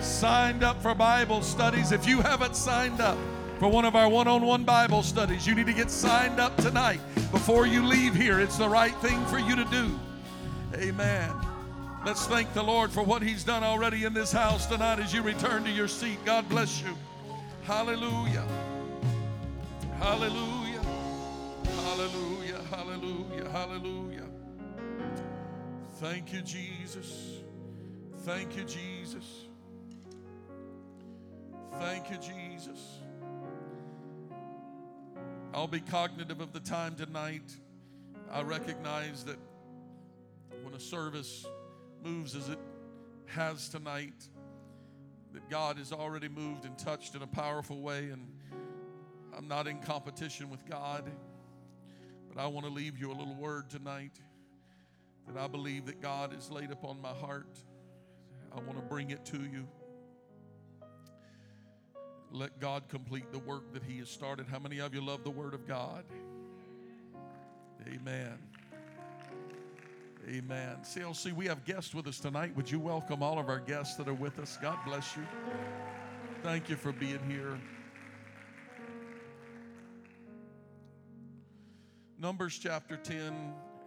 Signed up for Bible studies. If you haven't signed up for one of our one on one Bible studies, you need to get signed up tonight before you leave here. It's the right thing for you to do. Amen. Let's thank the Lord for what He's done already in this house tonight as you return to your seat. God bless you. Hallelujah. Hallelujah. Hallelujah. Hallelujah. Hallelujah. Thank you, Jesus. Thank you, Jesus. Thank you, Jesus. I'll be cognitive of the time tonight. I recognize that when a service moves as it has tonight, that God has already moved and touched in a powerful way, and I'm not in competition with God. But I want to leave you a little word tonight that I believe that God has laid upon my heart. I want to bring it to you. Let God complete the work that He has started. How many of you love the Word of God? Amen. Amen. CLC, we have guests with us tonight. Would you welcome all of our guests that are with us? God bless you. Thank you for being here. Numbers chapter 10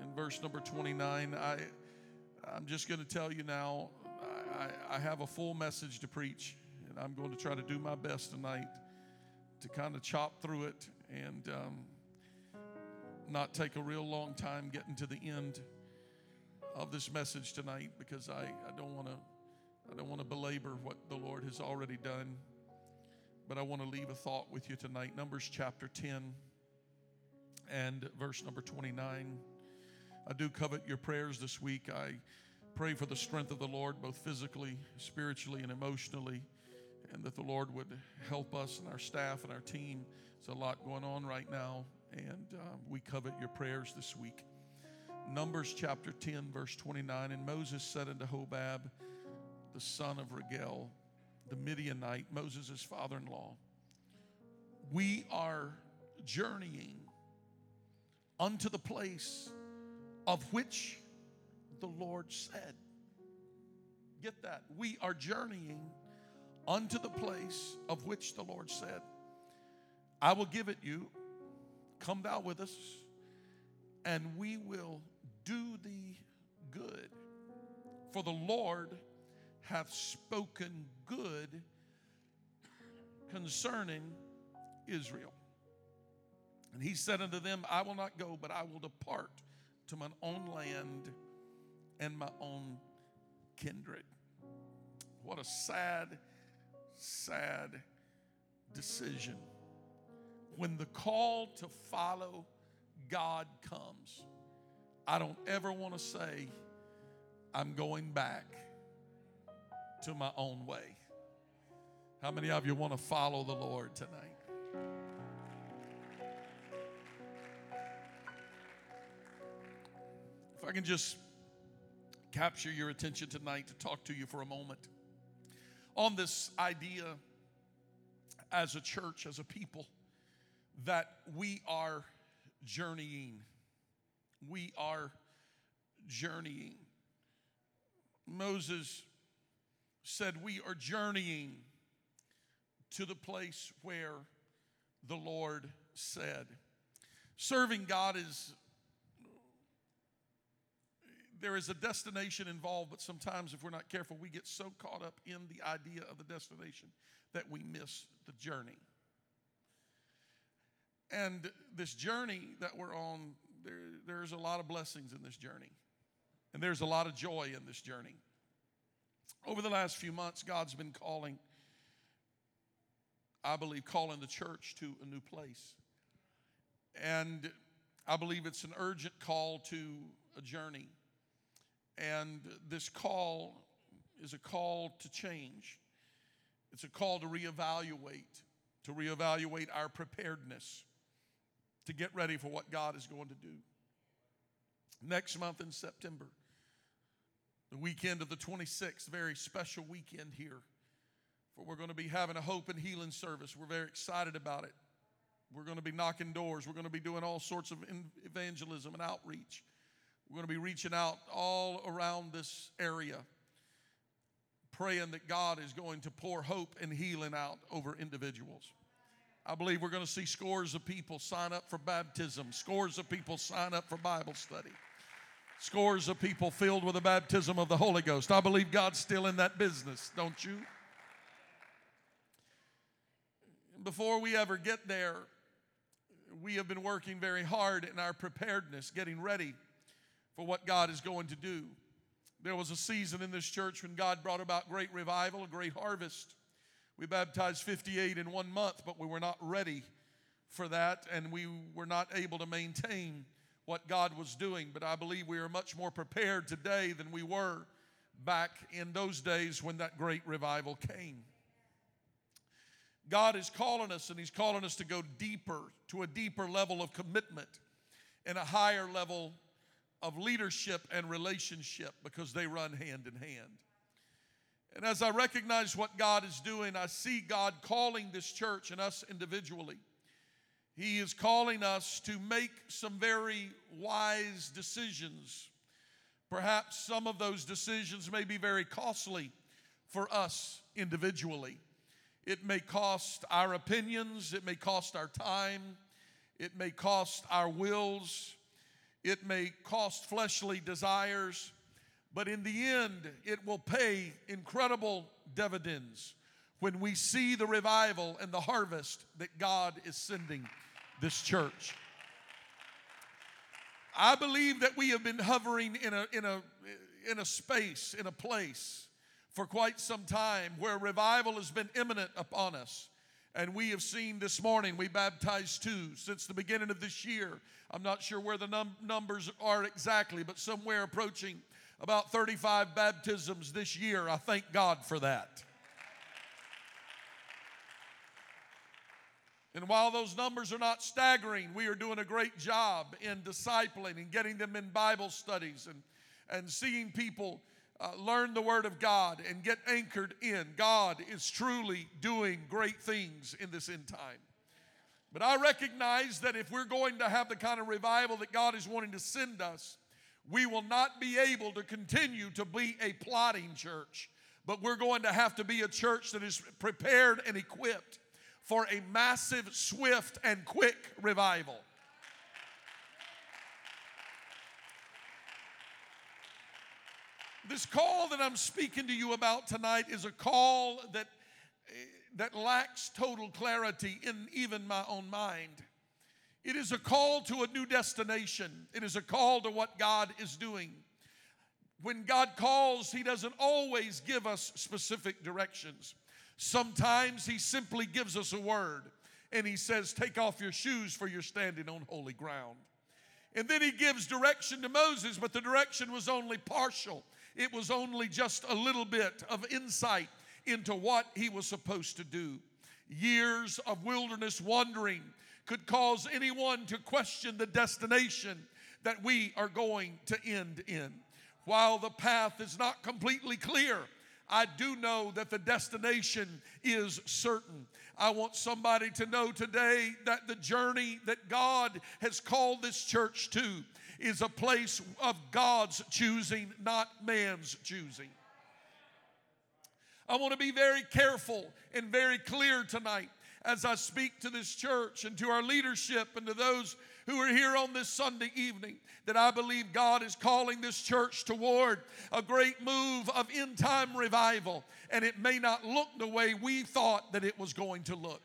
and verse number 29. I, I'm just going to tell you now, I, I have a full message to preach, and I'm going to try to do my best tonight to kind of chop through it and um, not take a real long time getting to the end of this message tonight because I, I don't want to I don't want to belabor what the Lord has already done, but I want to leave a thought with you tonight. Numbers chapter 10 and verse number 29. I do covet your prayers this week. I pray for the strength of the Lord, both physically, spiritually, and emotionally, and that the Lord would help us and our staff and our team. There's a lot going on right now, and uh, we covet your prayers this week. Numbers chapter 10, verse 29. And Moses said unto Hobab, the son of Raguel, the Midianite, Moses' father in law, We are journeying unto the place of which the Lord said. Get that. We are journeying unto the place of which the Lord said, I will give it you. Come thou with us, and we will do thee good. For the Lord hath spoken good concerning Israel. And he said unto them, I will not go, but I will depart to my own land and my own kindred. What a sad, sad decision. When the call to follow God comes, I don't ever want to say, I'm going back to my own way. How many of you want to follow the Lord tonight? If I can just capture your attention tonight to talk to you for a moment on this idea as a church, as a people, that we are journeying. We are journeying. Moses said, We are journeying to the place where the Lord said. Serving God is there is a destination involved, but sometimes if we're not careful, we get so caught up in the idea of the destination that we miss the journey. And this journey that we're on, there, there's a lot of blessings in this journey. And there's a lot of joy in this journey. Over the last few months, God's been calling, I believe, calling the church to a new place. And I believe it's an urgent call to a journey. And this call is a call to change. It's a call to reevaluate, to reevaluate our preparedness, to get ready for what God is going to do. Next month in September, the weekend of the 26th, very special weekend here. For we're going to be having a hope and healing service. We're very excited about it. We're going to be knocking doors. We're going to be doing all sorts of evangelism and outreach. We're going to be reaching out all around this area, praying that God is going to pour hope and healing out over individuals. I believe we're going to see scores of people sign up for baptism, scores of people sign up for Bible study scores of people filled with the baptism of the Holy Ghost. I believe God's still in that business, don't you? Before we ever get there, we have been working very hard in our preparedness, getting ready for what God is going to do. There was a season in this church when God brought about great revival, a great harvest. We baptized 58 in one month, but we were not ready for that, and we were not able to maintain what God was doing, but I believe we are much more prepared today than we were back in those days when that great revival came. God is calling us, and He's calling us to go deeper, to a deeper level of commitment and a higher level of leadership and relationship because they run hand in hand. And as I recognize what God is doing, I see God calling this church and us individually he is calling us to make some very wise decisions. Perhaps some of those decisions may be very costly for us individually. It may cost our opinions, it may cost our time, it may cost our wills, it may cost fleshly desires, but in the end, it will pay incredible dividends when we see the revival and the harvest that God is sending this church. I believe that we have been hovering in a, in a, in a space, in a place for quite some time where revival has been imminent upon us. And we have seen this morning, we baptized two since the beginning of this year. I'm not sure where the num- numbers are exactly, but somewhere approaching about 35 baptisms this year. I thank God for that. And while those numbers are not staggering, we are doing a great job in discipling and getting them in Bible studies and, and seeing people uh, learn the Word of God and get anchored in. God is truly doing great things in this end time. But I recognize that if we're going to have the kind of revival that God is wanting to send us, we will not be able to continue to be a plotting church, but we're going to have to be a church that is prepared and equipped for a massive, swift, and quick revival. This call that I'm speaking to you about tonight is a call that, that lacks total clarity in even my own mind. It is a call to a new destination, it is a call to what God is doing. When God calls, He doesn't always give us specific directions. Sometimes He simply gives us a word and He says, Take off your shoes, for you're standing on holy ground. And then He gives direction to Moses, but the direction was only partial, it was only just a little bit of insight into what he was supposed to do. Years of wilderness wandering could cause anyone to question the destination that we are going to end in. While the path is not completely clear, I do know that the destination is certain. I want somebody to know today that the journey that God has called this church to is a place of God's choosing, not man's choosing. I want to be very careful and very clear tonight as I speak to this church and to our leadership and to those who are here on this Sunday evening that I believe God is calling this church toward a great move of end time revival. And it may not look the way we thought that it was going to look.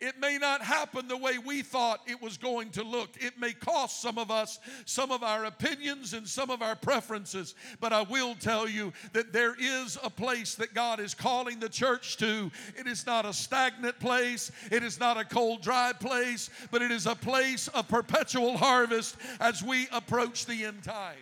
It may not happen the way we thought it was going to look. It may cost some of us some of our opinions and some of our preferences. But I will tell you that there is a place that God is calling the church to. It is not a stagnant place, it is not a cold, dry place, but it is a place of perpetual harvest as we approach the end time.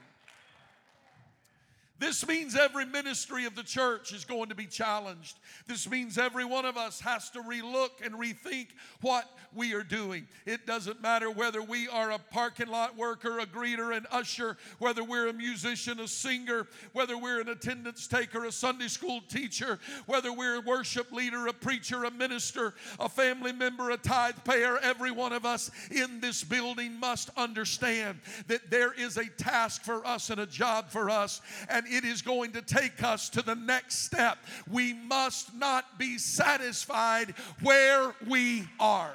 This means every ministry of the church is going to be challenged. This means every one of us has to relook and rethink what we are doing. It doesn't matter whether we are a parking lot worker, a greeter, an usher, whether we're a musician, a singer, whether we're an attendance taker, a Sunday school teacher, whether we're a worship leader, a preacher, a minister, a family member, a tithe payer. Every one of us in this building must understand that there is a task for us and a job for us. And it is going to take us to the next step. We must not be satisfied where we are.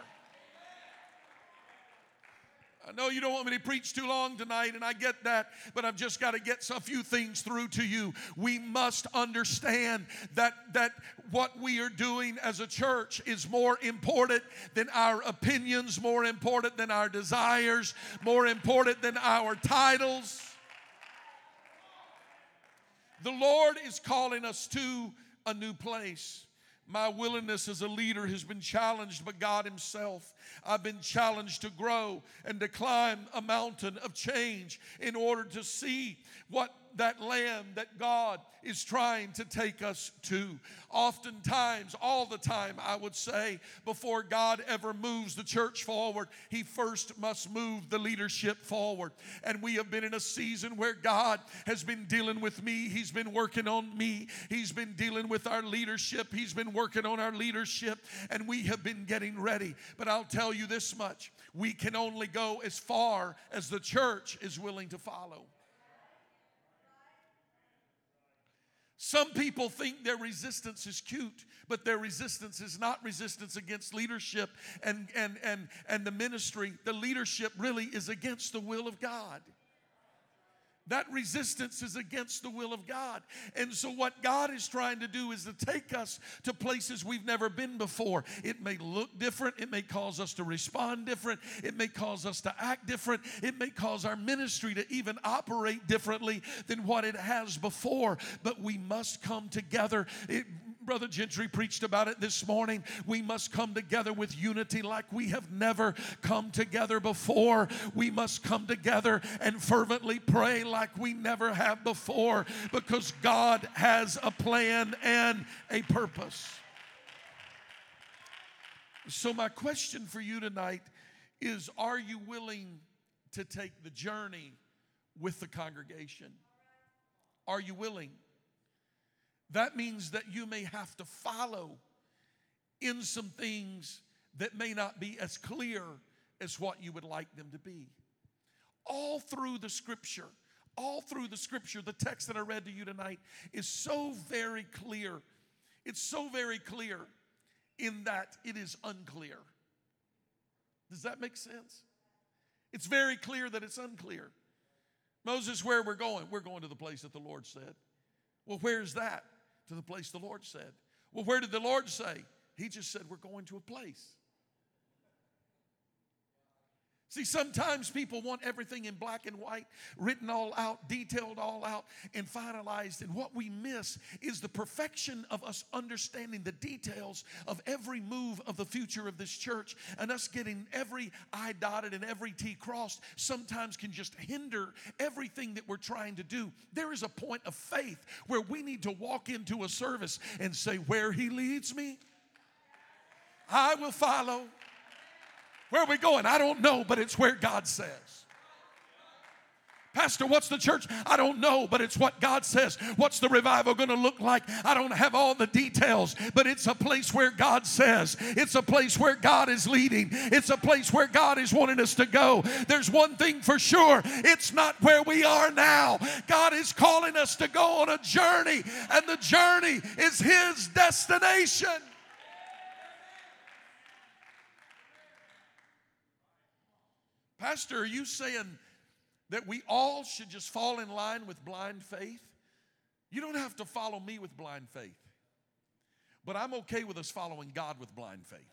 I know you don't want me to preach too long tonight, and I get that, but I've just got to get a few things through to you. We must understand that, that what we are doing as a church is more important than our opinions, more important than our desires, more important than our titles. The Lord is calling us to a new place. My willingness as a leader has been challenged by God Himself. I've been challenged to grow and to climb a mountain of change in order to see what that land that God is trying to take us to. Oftentimes, all the time, I would say, before God ever moves the church forward, He first must move the leadership forward. And we have been in a season where God has been dealing with me, He's been working on me, He's been dealing with our leadership, He's been working on our leadership, and we have been getting ready. But I'll tell you this much we can only go as far as the church is willing to follow. Some people think their resistance is cute, but their resistance is not resistance against leadership and, and, and, and the ministry. The leadership really is against the will of God. That resistance is against the will of God. And so, what God is trying to do is to take us to places we've never been before. It may look different, it may cause us to respond different, it may cause us to act different, it may cause our ministry to even operate differently than what it has before. But we must come together. It, Brother Gentry preached about it this morning. We must come together with unity like we have never come together before. We must come together and fervently pray like we never have before because God has a plan and a purpose. So, my question for you tonight is Are you willing to take the journey with the congregation? Are you willing? That means that you may have to follow in some things that may not be as clear as what you would like them to be. All through the scripture, all through the scripture, the text that I read to you tonight is so very clear. It's so very clear in that it is unclear. Does that make sense? It's very clear that it's unclear. Moses, where we're going? We're going to the place that the Lord said. Well, where's that? To the place the Lord said. Well, where did the Lord say? He just said, We're going to a place. See, sometimes people want everything in black and white, written all out, detailed all out, and finalized. And what we miss is the perfection of us understanding the details of every move of the future of this church and us getting every I dotted and every T crossed sometimes can just hinder everything that we're trying to do. There is a point of faith where we need to walk into a service and say, Where He leads me, I will follow. Where are we going? I don't know, but it's where God says. Pastor, what's the church? I don't know, but it's what God says. What's the revival going to look like? I don't have all the details, but it's a place where God says. It's a place where God is leading. It's a place where God is wanting us to go. There's one thing for sure it's not where we are now. God is calling us to go on a journey, and the journey is His destination. Pastor, are you saying that we all should just fall in line with blind faith? You don't have to follow me with blind faith, but I'm okay with us following God with blind faith.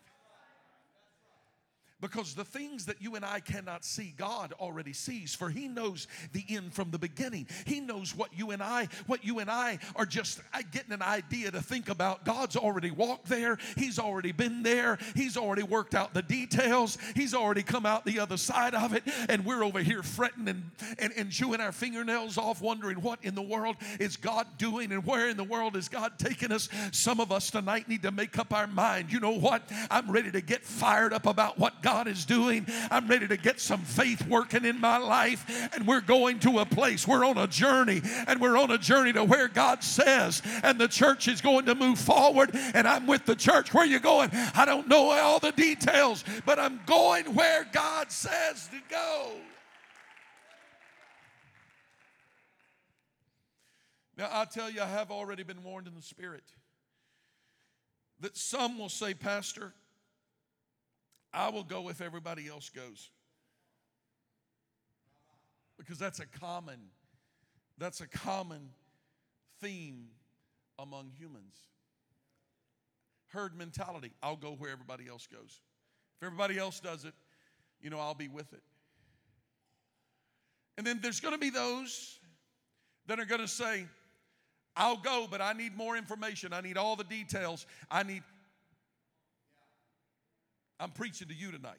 Because the things that you and I cannot see, God already sees, for He knows the end from the beginning. He knows what you and I, what you and I are just uh, getting an idea to think about. God's already walked there, He's already been there, He's already worked out the details, He's already come out the other side of it, and we're over here fretting and, and, and chewing our fingernails off, wondering what in the world is God doing and where in the world is God taking us. Some of us tonight need to make up our mind. You know what? I'm ready to get fired up about what God God is doing. I'm ready to get some faith working in my life. And we're going to a place, we're on a journey, and we're on a journey to where God says, and the church is going to move forward. And I'm with the church. Where you going? I don't know all the details, but I'm going where God says to go. Now, I'll tell you, I have already been warned in the Spirit that some will say, Pastor, I will go if everybody else goes. Because that's a common that's a common theme among humans. Herd mentality. I'll go where everybody else goes. If everybody else does it, you know, I'll be with it. And then there's going to be those that are going to say, I'll go, but I need more information. I need all the details. I need I'm preaching to you tonight.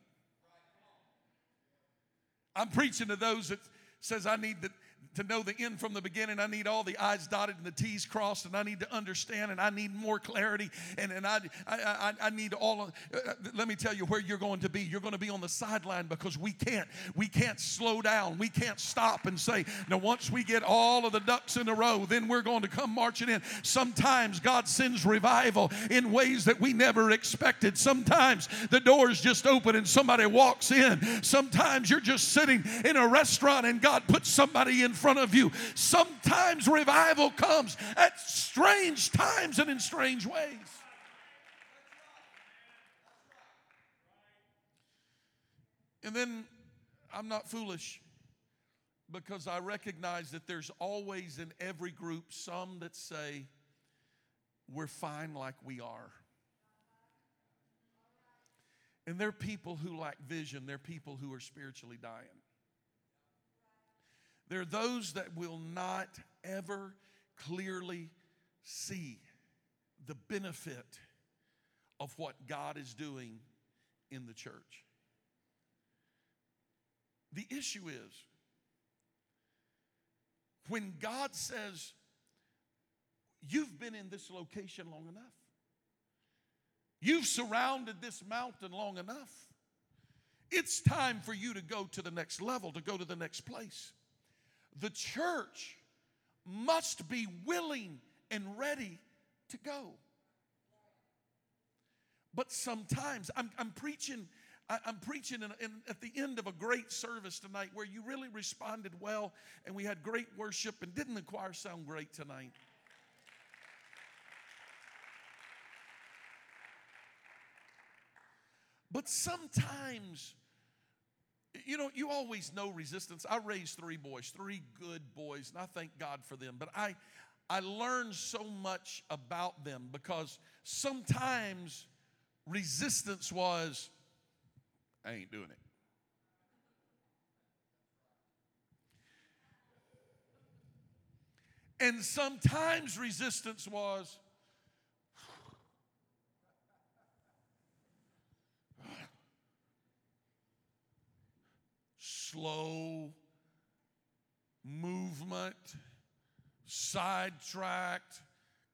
I'm preaching to those that says I need the, to know the end from the beginning. I need all the I's dotted and the T's crossed, and I need to understand, and I need more clarity, and, and I, I, I, need all of, uh, let me tell you where you're going to be. You're going to be on the sideline because we can't, we can't slow down. We can't stop and say, now once we get all of the ducks in a row, then we're going to come marching in. Sometimes God sends revival in ways that we never expected. Sometimes the doors just open and somebody walks in. Sometimes you're just sitting in a restaurant and God puts somebody in front of you. Sometimes revival comes at strange times and in strange ways. And then I'm not foolish because I recognize that there's always in every group some that say, we're fine like we are. And they're people who lack vision, they're people who are spiritually dying. There are those that will not ever clearly see the benefit of what God is doing in the church. The issue is when God says, You've been in this location long enough, you've surrounded this mountain long enough. It's time for you to go to the next level, to go to the next place. The church must be willing and ready to go. But sometimes I'm, I'm preaching. I, am preaching in, in, at the end of a great service tonight where you really responded well and we had great worship and didn't the choir sound great tonight? But sometimes you know, you always know resistance. I raised three boys, three good boys, and I thank God for them. But I, I learned so much about them because sometimes resistance was, I ain't doing it. And sometimes resistance was, slow movement, sidetracked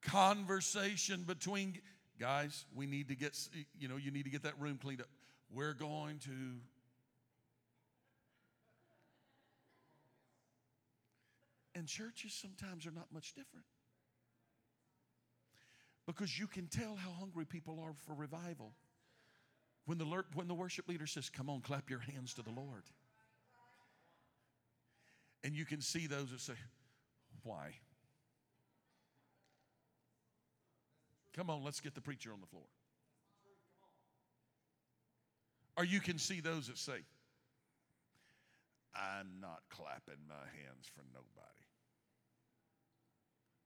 conversation between guys. We need to get, you know, you need to get that room cleaned up. We're going to. And churches sometimes are not much different. Because you can tell how hungry people are for revival. When the, when the worship leader says, Come on, clap your hands to the Lord. And you can see those that say, Why? Come on, let's get the preacher on the floor. Or you can see those that say, I'm not clapping my hands for nobody.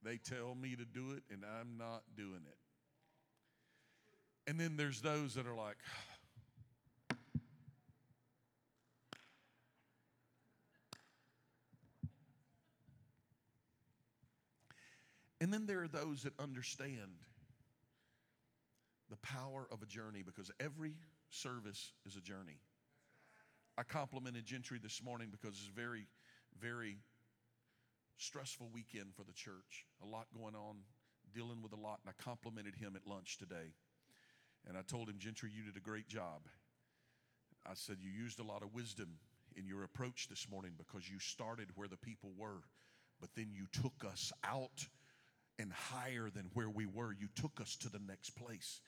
They tell me to do it, and I'm not doing it. And then there's those that are like, and then there are those that understand the power of a journey because every service is a journey. I complimented Gentry this morning because it's a very, very stressful weekend for the church. A lot going on, dealing with a lot, and I complimented him at lunch today. And I told him, Gentry, you did a great job. I said, You used a lot of wisdom in your approach this morning because you started where the people were, but then you took us out and higher than where we were. You took us to the next place.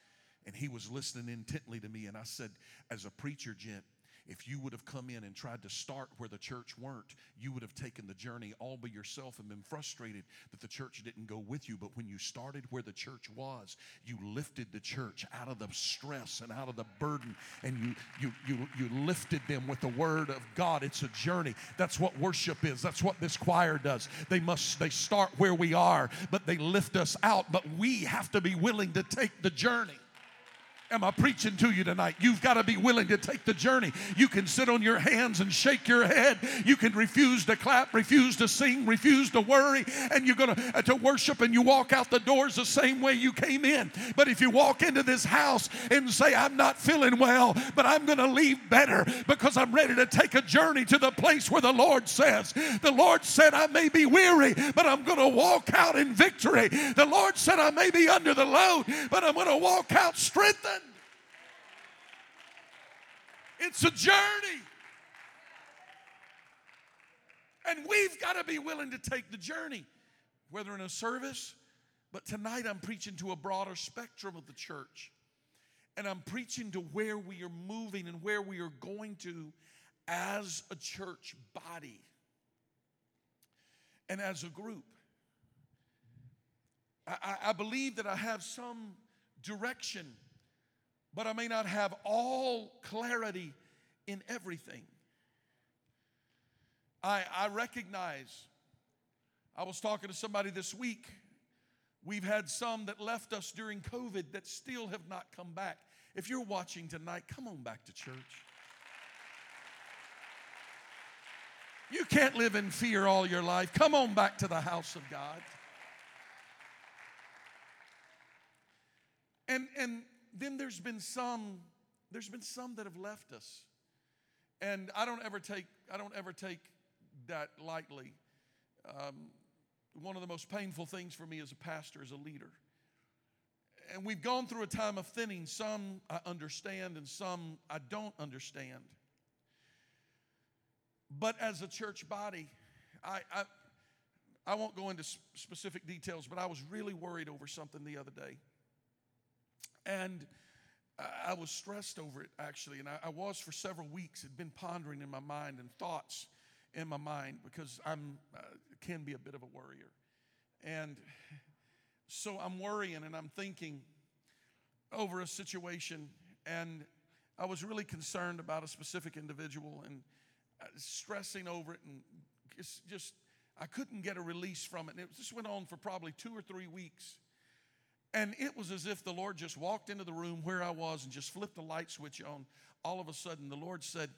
And he was listening intently to me. And I said, As a preacher, Gent, if you would have come in and tried to start where the church weren't, you would have taken the journey all by yourself and been frustrated that the church didn't go with you. But when you started where the church was, you lifted the church out of the stress and out of the burden, and you you you you lifted them with the word of God. It's a journey. That's what worship is. That's what this choir does. They must they start where we are, but they lift us out. But we have to be willing to take the journey. Am I preaching to you tonight? You've got to be willing to take the journey. You can sit on your hands and shake your head. You can refuse to clap, refuse to sing, refuse to worry, and you're going to, uh, to worship and you walk out the doors the same way you came in. But if you walk into this house and say, I'm not feeling well, but I'm going to leave better because I'm ready to take a journey to the place where the Lord says, The Lord said, I may be weary, but I'm going to walk out in victory. The Lord said, I may be under the load, but I'm going to walk out strengthened. It's a journey. And we've got to be willing to take the journey, whether in a service, but tonight I'm preaching to a broader spectrum of the church. And I'm preaching to where we are moving and where we are going to as a church body and as a group. I, I, believe that I have some direction but I may not have all clarity in everything. I, I recognize, I was talking to somebody this week. We've had some that left us during COVID that still have not come back. If you're watching tonight, come on back to church. You can't live in fear all your life. Come on back to the house of God. And, and then there's been some, there's been some that have left us. And I don't ever take, I don't ever take that lightly. Um, one of the most painful things for me as a pastor, as a leader. And we've gone through a time of thinning. Some I understand and some I don't understand. But as a church body, I, I, I won't go into specific details, but I was really worried over something the other day. And I was stressed over it actually, and I, was for several weeks. Had been pondering in my mind and thoughts in my mind because I'm uh, can be a bit of a worrier, and so I'm worrying and I'm thinking over a situation, and I was really concerned about a specific individual and uh, stressing over it, and just, just I couldn't get a release from it. And it just went on for probably two or three weeks. And it was as if the Lord just walked into the room where I was and just flipped the light switch on. All of a sudden, the Lord said,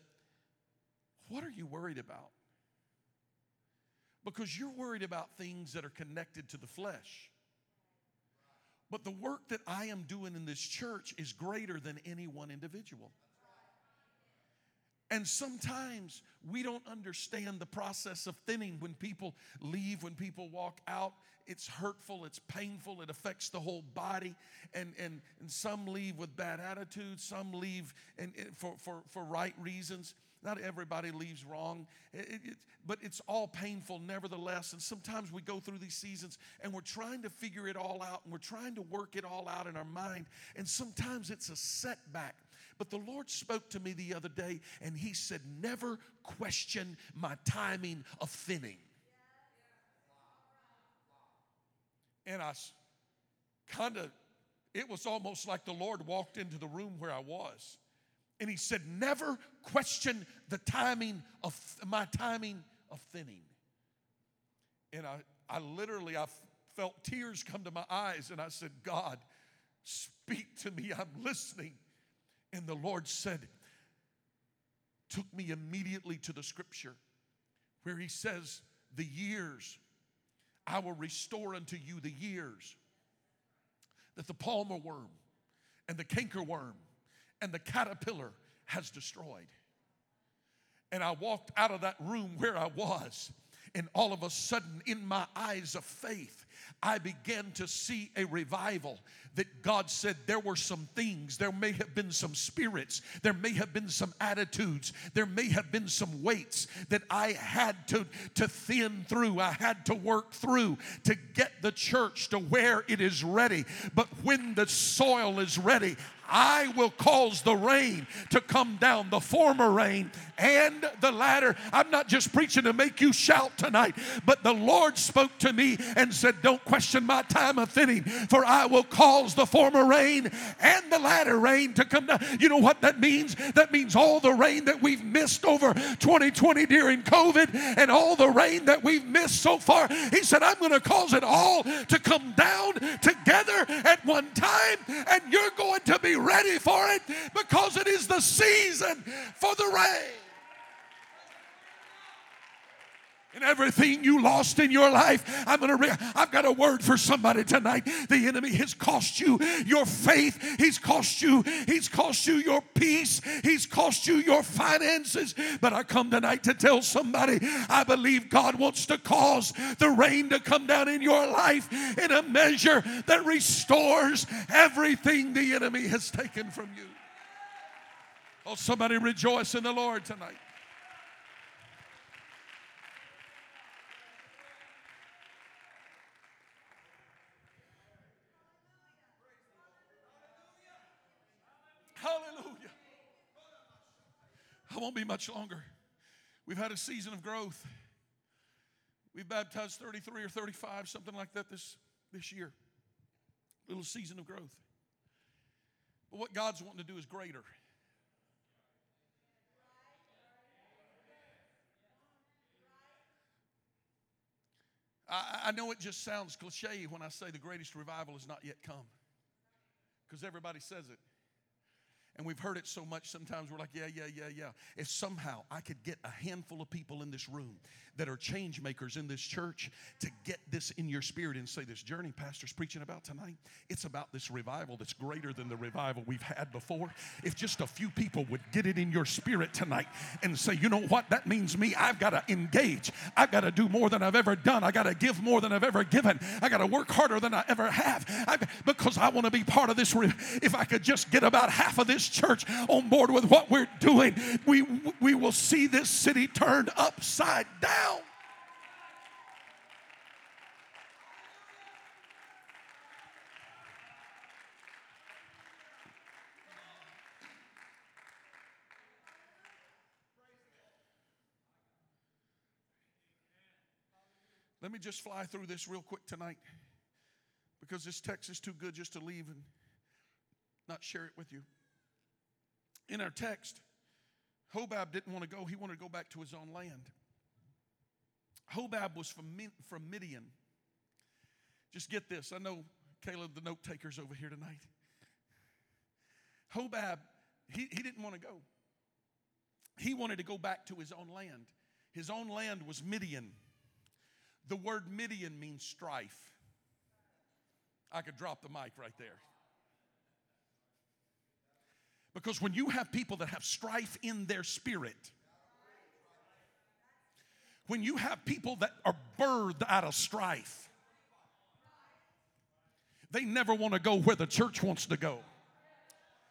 What are you worried about? Because you're worried about things that are connected to the flesh. But the work that I am doing in this church is greater than any one individual. And sometimes we don't understand the process of thinning when people leave, when people walk out. It's hurtful, it's painful, it affects the whole body. And, and, and some leave with bad attitudes, some leave and, and for, for, for right reasons. Not everybody leaves wrong, it, it, but it's all painful nevertheless. And sometimes we go through these seasons and we're trying to figure it all out and we're trying to work it all out in our mind. And sometimes it's a setback. But the Lord spoke to me the other day and He said, Never question my timing of thinning. And I kind of, it was almost like the Lord walked into the room where I was. And he said, Never question the timing of my timing of thinning. And I, I literally, I felt tears come to my eyes, and I said, God, speak to me. I'm listening. And the Lord said, took me immediately to the scripture where he says, The years, I will restore unto you the years that the palmer worm and the cankerworm and the caterpillar has destroyed. And I walked out of that room where I was, and all of a sudden, in my eyes of faith, I began to see a revival that God said there were some things, there may have been some spirits, there may have been some attitudes, there may have been some weights that I had to, to thin through, I had to work through to get the church to where it is ready. But when the soil is ready, I will cause the rain to come down, the former rain and the latter. I'm not just preaching to make you shout tonight, but the Lord spoke to me and said, Don't question my time of thinning, for I will cause the former rain and the latter rain to come down. You know what that means? That means all the rain that we've missed over 2020 during COVID and all the rain that we've missed so far. He said, I'm going to cause it all to come down together at one time, and you're going to be ready for it because it is the season for the rain. And everything you lost in your life. I'm gonna. Re- I've got a word for somebody tonight. The enemy has cost you your faith. He's cost you. He's cost you your peace. He's cost you your finances. But I come tonight to tell somebody. I believe God wants to cause the rain to come down in your life in a measure that restores everything the enemy has taken from you. Oh, somebody rejoice in the Lord tonight. Hallelujah. I won't be much longer. We've had a season of growth. We've baptized 33 or 35, something like that this, this year. Little season of growth. But what God's wanting to do is greater. I, I know it just sounds cliche when I say the greatest revival has not yet come because everybody says it. And we've heard it so much sometimes we're like, yeah, yeah, yeah, yeah. If somehow I could get a handful of people in this room that are change makers in this church to get this in your spirit and say, this journey pastor's preaching about tonight, it's about this revival that's greater than the revival we've had before. If just a few people would get it in your spirit tonight and say, you know what, that means me, I've got to engage. I've got to do more than I've ever done. I got to give more than I've ever given. I got to work harder than I ever have I, because I want to be part of this. Re- if I could just get about half of this church on board with what we're doing, we, we will see this city turned upside down. Let me just fly through this real quick tonight because this text is too good just to leave and not share it with you. In our text, Hobab didn't want to go, he wanted to go back to his own land. Hobab was from, Midian. Just get this. I know Caleb, the note taker's over here tonight. Hobab, he, he didn't want to go. He wanted to go back to his own land. His own land was Midian. The word Midian means strife. I could drop the mic right there. Because when you have people that have strife in their spirit, when you have people that are birthed out of strife, they never want to go where the church wants to go.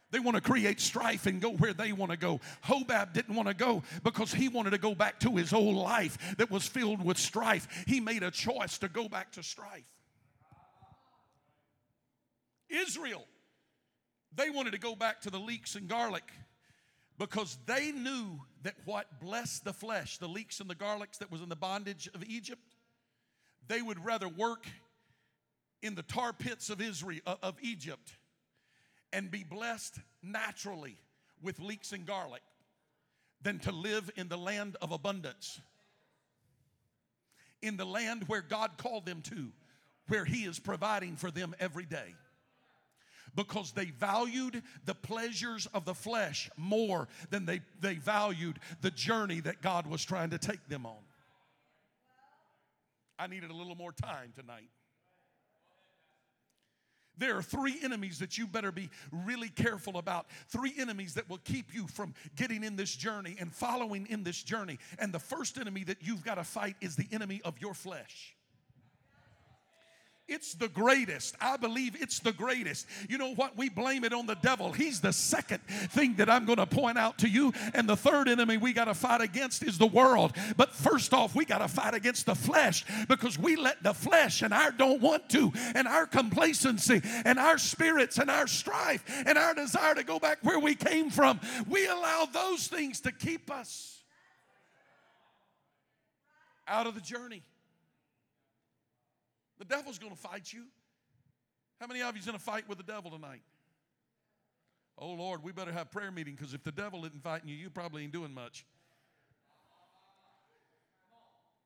They want to create strife and go where they want to go. Hobab didn't want to go because he wanted to go back to his old life that was filled with strife. He made a choice to go back to strife. Israel they wanted to go back to the leeks and garlic because they knew that what blessed the flesh, the leeks and the garlics that was in the bondage of Egypt, they would rather work in the tar pits of Israel uh, of Egypt and be blessed naturally with leeks and garlic than to live in the land of abundance. In the land where God called them to, where He is providing for them every day. Because they valued the pleasures of the flesh more than they, they valued the journey that God was trying to take them on. I needed a little more time tonight. There are three enemies that you better be really careful about. Three enemies that will keep you from getting in this journey and following in this journey. And the first enemy that you've got to fight is the enemy of your flesh. It's the greatest. I believe it's the greatest. You know what? We blame it on the devil. He's the second thing that I'm going to point out to you. And the third enemy we got to fight against is the world. But first off, we got to fight against the flesh because we let the flesh and our don't want to and our complacency and our spirits and our strife and our desire to go back where we came from, we allow those things to keep us out of the journey. The devil's going to fight you. How many of you's in a fight with the devil tonight? Oh Lord, we better have prayer meeting because if the devil isn't fighting you, you probably ain't doing much.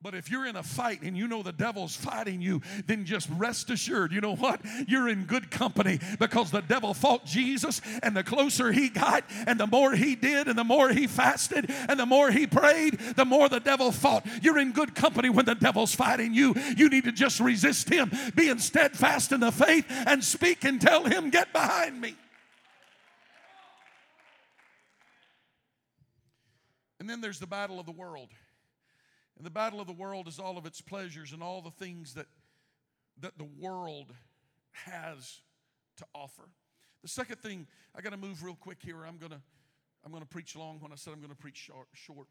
But if you're in a fight and you know the devil's fighting you, then just rest assured, you know what? You're in good company because the devil fought Jesus, and the closer he got, and the more he did, and the more he fasted, and the more he prayed, the more the devil fought. You're in good company when the devil's fighting you. You need to just resist him, being steadfast in the faith, and speak and tell him, Get behind me. And then there's the battle of the world. And the battle of the world is all of its pleasures and all the things that, that the world has to offer. The second thing, I got to move real quick here. I'm going to I'm going to preach long when I said I'm going to preach short.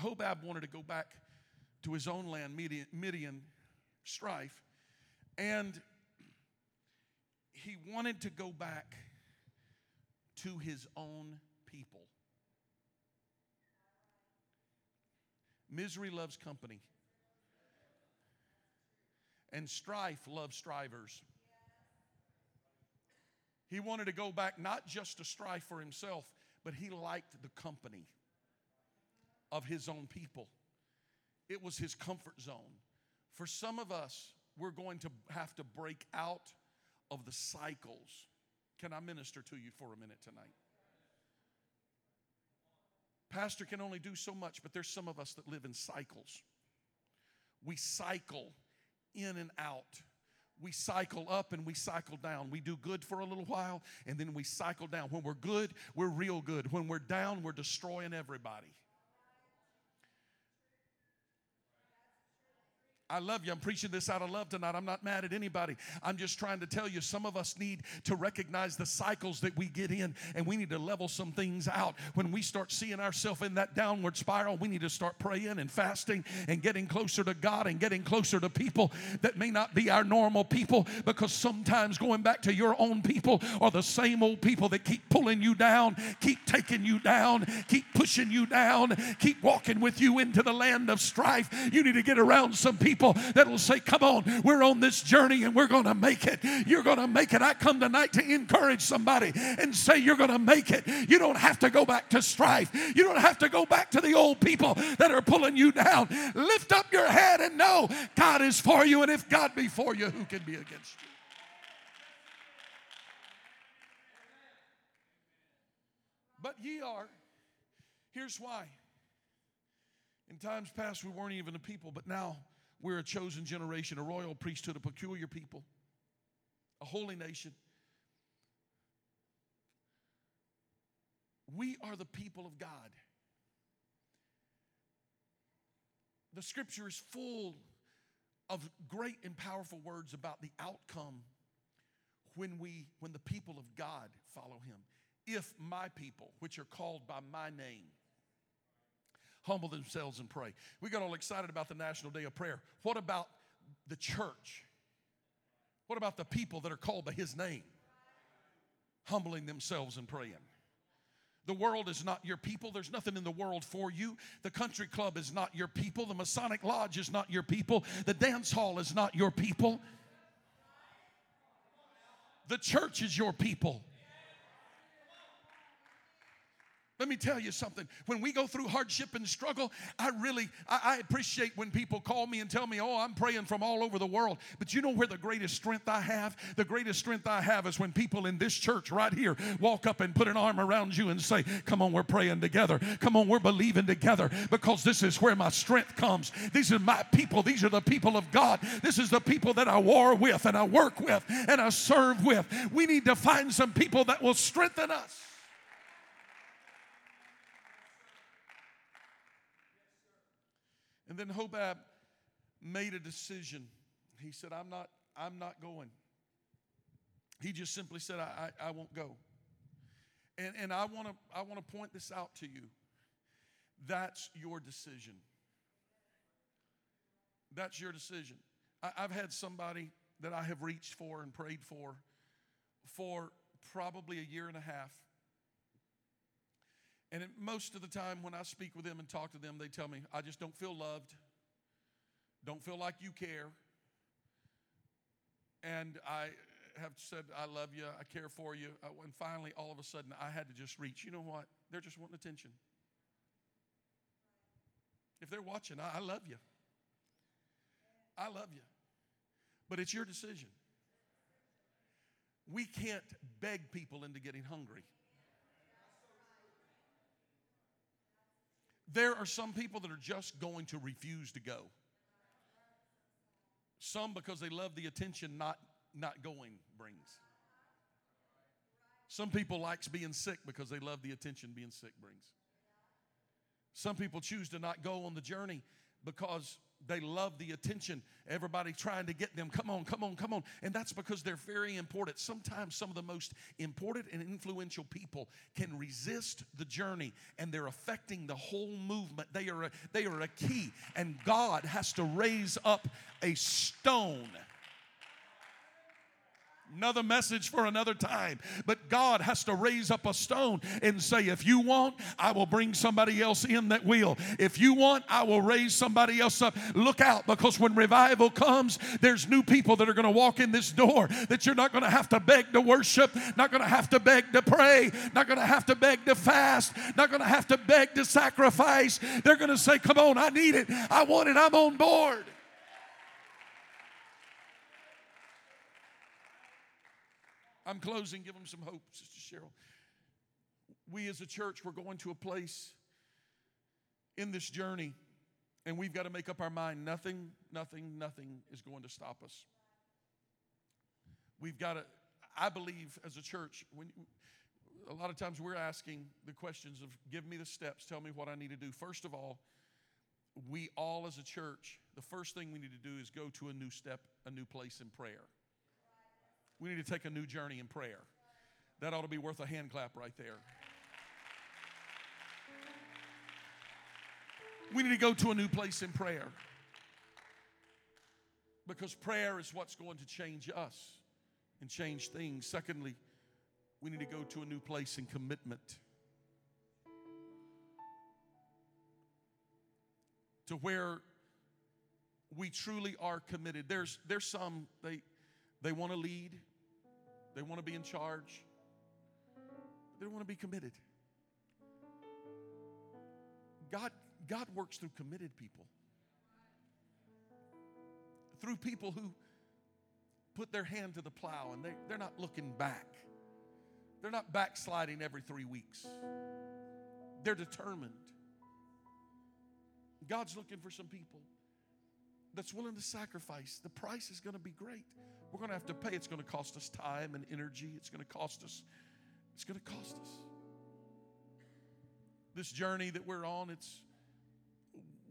Hobab wanted to go back to his own land, Midian, Midian strife, and he wanted to go back to his own people. Misery loves company. And strife loves strivers. He wanted to go back not just to strife for himself, but he liked the company of his own people. It was his comfort zone. For some of us, we're going to have to break out of the cycles. Can I minister to you for a minute tonight? Pastor can only do so much, but there's some of us that live in cycles. We cycle in and out. We cycle up and we cycle down. We do good for a little while and then we cycle down. When we're good, we're real good. When we're down, we're destroying everybody. I love you. I'm preaching this out of love tonight. I'm not mad at anybody. I'm just trying to tell you some of us need to recognize the cycles that we get in and we need to level some things out. When we start seeing ourselves in that downward spiral, we need to start praying and fasting and getting closer to God and getting closer to people that may not be our normal people because sometimes going back to your own people are the same old people that keep pulling you down, keep taking you down, keep pushing you down, keep walking with you into the land of strife. You need to get around some people people that will say, Come on, we're on this journey and we're going to make it. You're going to make it. I come tonight to encourage somebody and say, You're going to make it. You don't have to go back to strife. You don't have to go back to the old people that are pulling you down. Lift up your head and know God is for you. And if God be for you, who can be against you? But ye are. Here's why. In times past, we weren't even a people, but now we're a chosen generation, a royal priesthood, a peculiar people, a holy nation. We are the people of God. The scripture is full of great and powerful words about the outcome when we when the people of God follow him. If my people, which are called by my name, humble themselves and pray. We got all excited about the National Day of Prayer. What about the church? What about the people that are called by His name? Humbling themselves and praying. The world is not your people. There's nothing in the world for you. The country club is not your people. The Masonic Lodge is not your people. The dance hall is not your people. The church is your people. Let me tell you something. When we go through hardship and struggle, I really I, I, appreciate when people call me and tell me, "Oh, I'm praying from all over the world." But you know where the greatest strength I have? The greatest strength I have is when people in this church right here walk up and put an arm around you and say, "Come on, we're praying together. Come on, we're believing together." Because this is where my strength comes. These are my people. These are the people of God. This is the people that I war with and I work with and I serve with. We need to find some people that will strengthen us. And then Hobab made a decision. He said, I'm not, I'm not going. He just simply said, I, I, I won't go. And, and I want to I want to point this out to you. That's your decision. That's your decision. I, I've had somebody that I have reached for and prayed for for probably a year and a half. And most of the time, when I speak with them and talk to them, they tell me, I just don't feel loved, don't feel like you care. And I have said, I love you, I care for you. Uh, and finally, all of a sudden, I had to just reach. You know what? They're just wanting attention. If they're watching, I, I love you. I love you. But it's your decision. We can't beg people into getting hungry. There are some people that are just going to refuse to go. Some because they love the attention not, not going brings. Some people likes being sick because they love the attention being sick brings. Some people choose to not go on the journey because they love the attention. Everybody trying to get them. Come on, come on, come on. And that's because they're very important. Sometimes some of the most important and influential people can resist the journey and they're affecting the whole movement. They are a, they are a key. And God has to raise up a stone Another message for another time. But God has to raise up a stone and say, if you want, I will bring somebody else in that will. If you want, I will raise somebody else up. Look out because when revival comes, there's new people that are going to walk in this door that you're not going to have to beg to worship, not going to have to beg to pray, not going to have to beg to fast, not going to have to beg to sacrifice. They're going to say, Come on, I need it. I want it. I'm on board. I'm closing. Give them some hope, Sister Cheryl. We as a church, we're going to a place in this journey, and we've got to make up our mind nothing, nothing, nothing is going to stop us. We've got to, I believe, as a church, when a lot of times we're asking the questions of give me the steps, tell me what I need to do. First of all, we all as a church, the first thing we need to do is go to a new step, a new place in prayer. We need to take a new journey in prayer. That ought to be worth a hand clap right there. We need to go to a new place in prayer. Because prayer is what's going to change us and change things. Secondly, we need to go to a new place in commitment. To where we truly are committed. There's, there's some, they, they want to lead, they want to be in charge, they want to be committed. God, God works through committed people, through people who put their hand to the plow and they, they're not looking back. They're not backsliding every three weeks. They're determined. God's looking for some people that's willing to sacrifice. The price is going to be great. We're going to have to pay. It's going to cost us time and energy. It's going to cost us. It's going to cost us. This journey that we're on, it's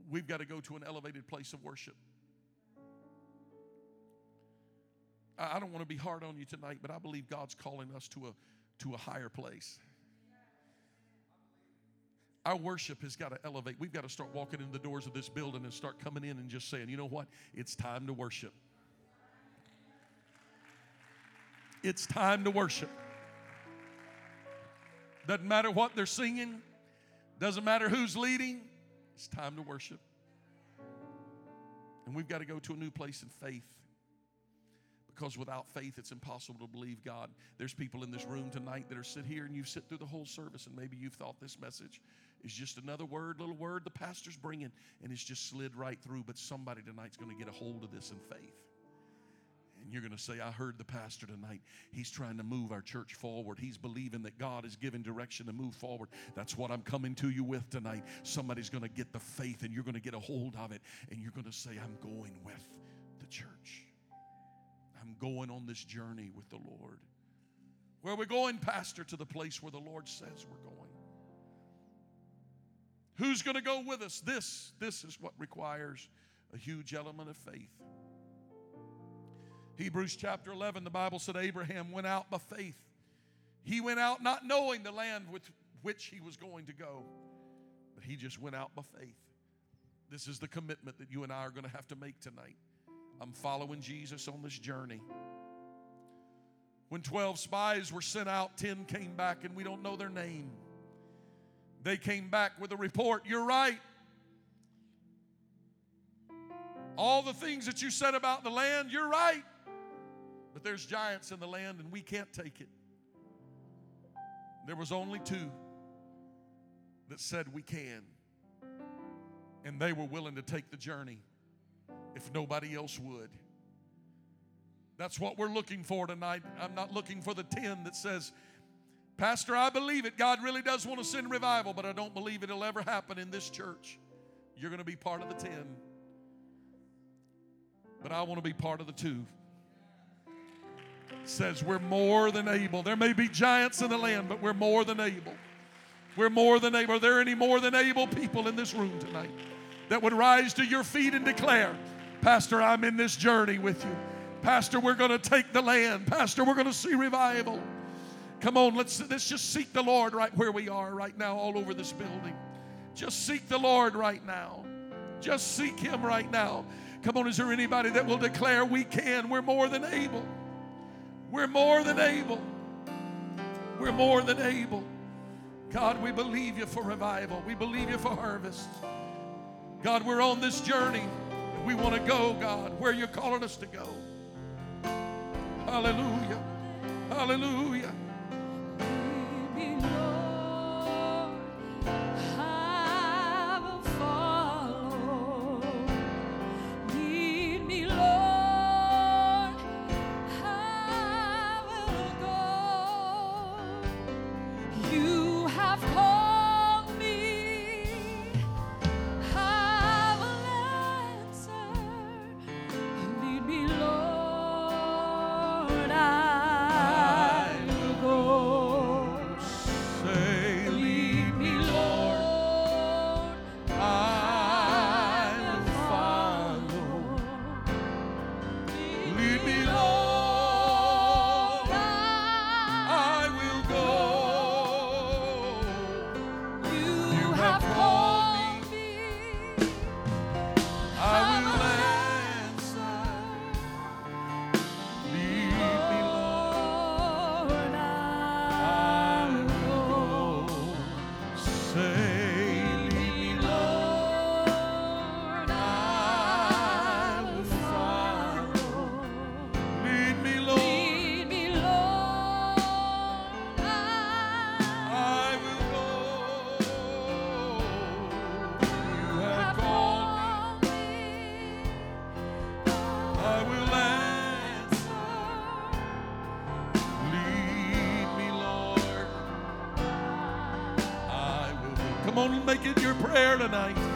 we've got to go to an elevated place of worship. I don't want to be hard on you tonight, but I believe God's calling us to a to a higher place. Our worship has got to elevate. We've got to start walking in the doors of this building and start coming in and just saying, you know what? It's time to worship. It's time to worship. Doesn't matter what they're singing, doesn't matter who's leading, it's time to worship. And we've got to go to a new place in faith Because without faith, it's impossible to believe God. There's people in this room tonight that are sit here and you've sit through the whole service, and maybe you've thought this message is just another word, little word the pastor's bringing, and it's just slid right through. But somebody tonight's going to get a hold of this in faith. And you're going to say, I heard the pastor tonight. He's trying to move our church forward. He's believing that God is giving direction to move forward. That's what I'm coming to you with tonight. Somebody's going to get the faith and you're going to get a hold of it. And you're going to say, I'm going with the church. I'm going on this journey with the Lord. Where are we going, Pastor? To the place where the Lord says we're going. Who's going to go with us? This, this is what requires a huge element of faith. Hebrews chapter 11, the Bible said Abraham went out by faith. He went out not knowing the land with which he was going to go, but he just went out by faith. This is the commitment that you and I are going to have to make tonight. I'm following Jesus on this journey. When 12 spies were sent out, 10 came back, and we don't know their name. They came back with a report. You're right. All the things that you said about the land, you're right. But there's giants in the land, and we can't take it. There was only two that said we can. And they were willing to take the journey if nobody else would. That's what we're looking for tonight. I'm not looking for the 10 that says, Pastor, I believe it. God really does want to send revival, but I don't believe it'll ever happen in this church. You're going to be part of the 10. But I want to be part of the two. says we're more than able. There may be giants in the land, but we're more than able. We're more than able. Are there any more than able people in this room tonight that would rise to your feet and declare, Pastor, I'm in this journey with you. Pastor, we're going to take the land. Pastor, we're going to see revival. Come on, let's, let's just seek the Lord right where we are right now, all over this building. Just seek the Lord right now. Just seek Him right now. Come on, is there anybody that will declare we can? We're more than able. We're more than able. We're more than able. God, we believe you for revival. We believe you for harvest. God, we're on this journey. We want to go, God, where you're calling us to go. Hallelujah. Hallelujah. It your prayer tonight.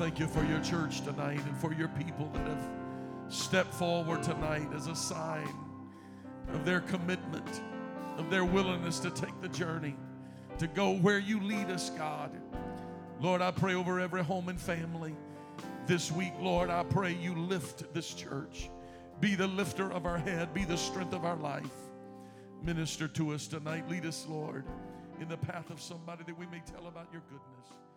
Thank you for your church tonight and for your people that have stepped forward tonight as a sign of their commitment, of their willingness to take the journey, to go where you lead us, God. Lord, I pray over every home and family this week, Lord. I pray you lift this church. Be the lifter of our head, be the strength of our life. Minister to us tonight. Lead us, Lord, in the path of somebody that we may tell about your goodness.